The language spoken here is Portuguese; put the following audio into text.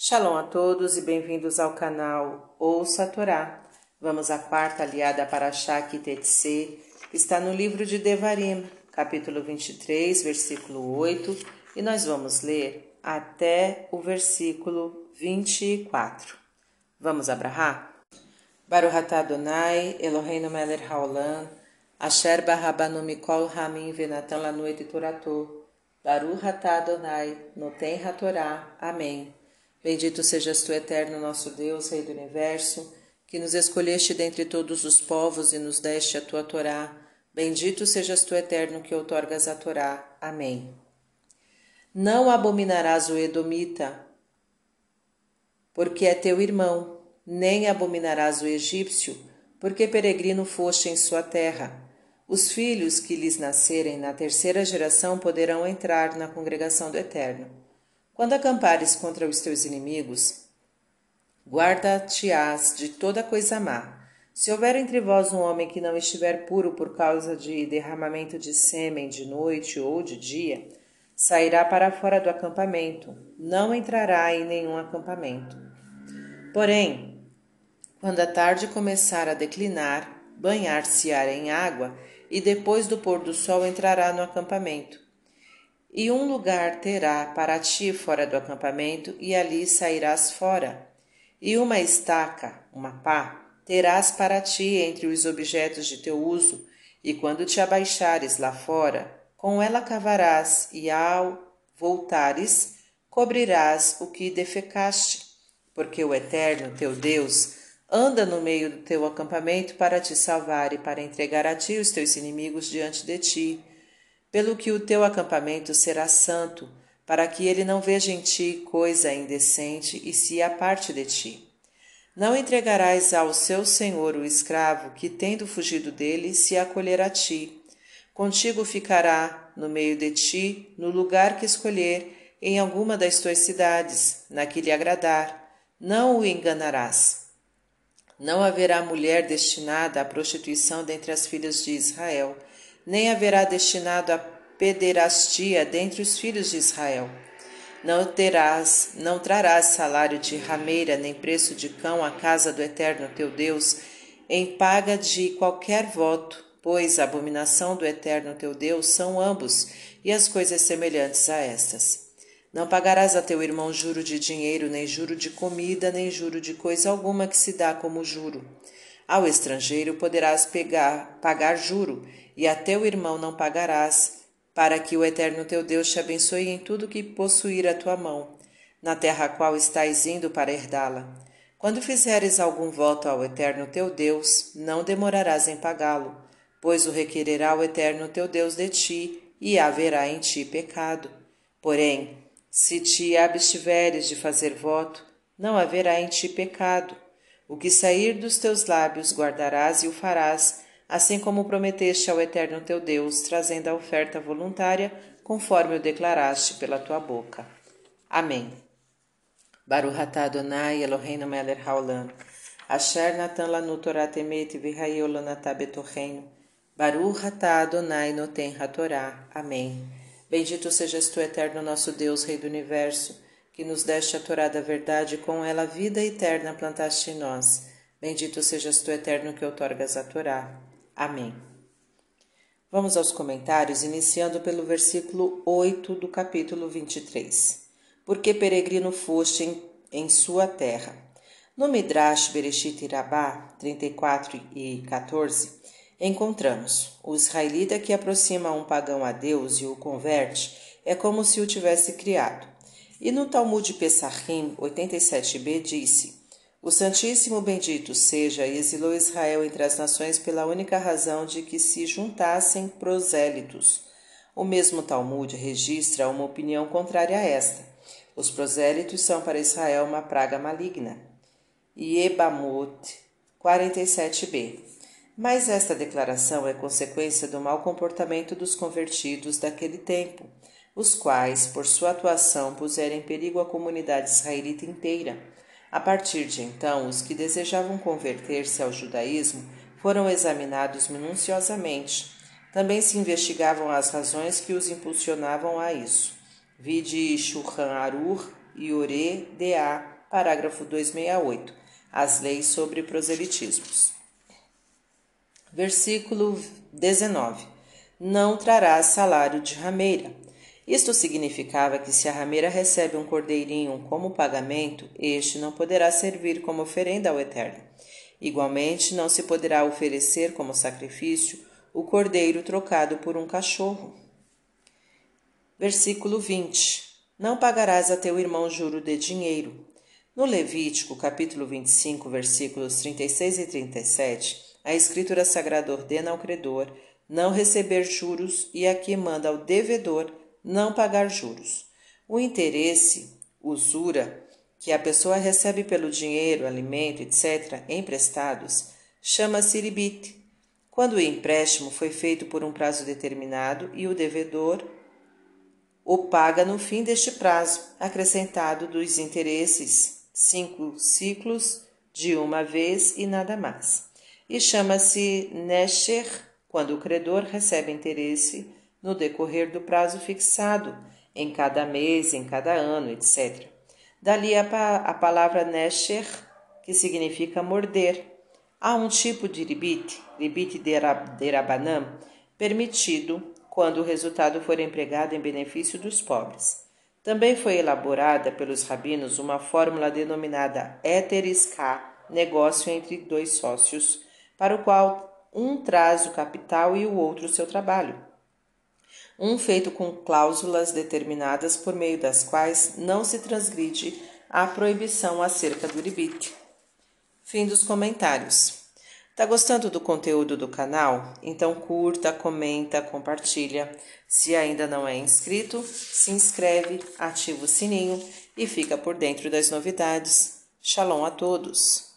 Shalom a todos e bem-vindos ao canal Ouça a Torá. Vamos à quarta aliada para Shaki Tetse, que está no livro de Devarim, capítulo 23, versículo 8, e nós vamos ler até o versículo 24. Vamos abrahar? Baruch Adonai, Eloheinu melech haolam, asher barabanu mikol hamim venatan lanu et torato, Baruch Adonai, noten hatorá. Amém. Bendito sejas tu, eterno nosso Deus, Rei do Universo, que nos escolheste dentre todos os povos e nos deste a tua Torá. Bendito sejas tu, eterno, que outorgas a Torá. Amém. Não abominarás o Edomita, porque é teu irmão, nem abominarás o egípcio, porque peregrino foste em sua terra. Os filhos que lhes nascerem na terceira geração poderão entrar na congregação do Eterno. Quando acampares contra os teus inimigos, guarda-te-ás de toda coisa má. Se houver entre vós um homem que não estiver puro por causa de derramamento de sêmen de noite ou de dia, sairá para fora do acampamento, não entrará em nenhum acampamento. Porém, quando a tarde começar a declinar, banhar-se-á em água e depois do pôr do sol entrará no acampamento e um lugar terá para ti fora do acampamento, e ali sairás fora. E uma estaca, uma pá, terás para ti entre os objetos de teu uso, e quando te abaixares lá fora, com ela cavarás, e ao voltares, cobrirás o que defecaste, porque o Eterno, teu Deus, anda no meio do teu acampamento para te salvar e para entregar a ti os teus inimigos diante de ti pelo que o teu acampamento será santo, para que ele não veja em ti coisa indecente e se aparte de ti. Não entregarás ao seu senhor o escravo que, tendo fugido dele, se acolher a ti. Contigo ficará, no meio de ti, no lugar que escolher, em alguma das tuas cidades, na que lhe agradar. Não o enganarás. Não haverá mulher destinada à prostituição dentre as filhas de Israel nem haverá destinado a pederastia dentre os filhos de Israel. Não terás, não trarás salário de rameira nem preço de cão à casa do Eterno teu Deus, em paga de qualquer voto, pois a abominação do Eterno teu Deus são ambos, e as coisas semelhantes a estas. Não pagarás a teu irmão juro de dinheiro, nem juro de comida, nem juro de coisa alguma que se dá como juro. Ao estrangeiro poderás pegar, pagar juro, e a teu irmão não pagarás, para que o Eterno teu Deus te abençoe em tudo que possuir a tua mão, na terra a qual estás indo para herdá-la. Quando fizeres algum voto ao Eterno teu Deus, não demorarás em pagá-lo, pois o requererá o Eterno teu Deus de ti, e haverá em ti pecado. Porém, se te abstiveres de fazer voto, não haverá em ti pecado. O que sair dos teus lábios guardarás e o farás, assim como prometeste ao Eterno teu Deus, trazendo a oferta voluntária, conforme o declaraste pela tua boca. Amém. Baruch atah Adonai Eloheinu melech haolam, asher natan lanu Torah temet v'hayeu lanatah betorreino, Baruch atah Adonai noten hatorá. Amém. Bendito sejas tu, Eterno nosso Deus, Rei do Universo, que nos deste a Torá da verdade com ela vida eterna plantaste em nós. Bendito sejas tu, Eterno, que outorgas a Torá. Amém. Vamos aos comentários, iniciando pelo versículo 8 do capítulo 23. Porque peregrino foste em, em sua terra. No Midrash Bereshit Irabá 34 e 14, encontramos: o israelita que aproxima um pagão a Deus e o converte é como se o tivesse criado. E no Talmud Pesachim 87b disse: o Santíssimo Bendito seja exilou Israel entre as nações pela única razão de que se juntassem prosélitos. O mesmo Talmud registra uma opinião contrária a esta. Os prosélitos são para Israel uma praga maligna. Yebamot 47b. Mas esta declaração é consequência do mau comportamento dos convertidos daquele tempo, os quais, por sua atuação, puseram em perigo a comunidade israelita inteira a partir de então, os que desejavam converter-se ao judaísmo foram examinados minuciosamente. Também se investigavam as razões que os impulsionavam a isso. Vide Shulchan Arur Iore DA, parágrafo 268, as leis sobre proselitismos. Versículo 19. Não trarás salário de rameira. Isto significava que se a rameira recebe um cordeirinho como pagamento, este não poderá servir como oferenda ao Eterno. Igualmente, não se poderá oferecer como sacrifício o cordeiro trocado por um cachorro. Versículo 20. Não pagarás a teu irmão juro de dinheiro. No Levítico, capítulo 25, versículos 36 e 37, a Escritura Sagrada ordena ao credor não receber juros e aqui manda ao devedor não pagar juros. O interesse, usura, que a pessoa recebe pelo dinheiro, alimento, etc., emprestados, chama-se ribite, quando o empréstimo foi feito por um prazo determinado e o devedor o paga no fim deste prazo, acrescentado dos interesses, cinco ciclos de uma vez e nada mais. E chama-se Nesher, quando o credor recebe interesse no decorrer do prazo fixado, em cada mês, em cada ano, etc. Dali a, pa a palavra Nesher, que significa morder. Há um tipo de ribite, ribite de, rab, de permitido quando o resultado for empregado em benefício dos pobres. Também foi elaborada pelos rabinos uma fórmula denominada Eteris K, negócio entre dois sócios, para o qual um traz o capital e o outro o seu trabalho. Um feito com cláusulas determinadas por meio das quais não se transgride a proibição acerca do ribite. Fim dos comentários. Tá gostando do conteúdo do canal? Então curta, comenta, compartilha. Se ainda não é inscrito, se inscreve, ativa o sininho e fica por dentro das novidades. Shalom a todos!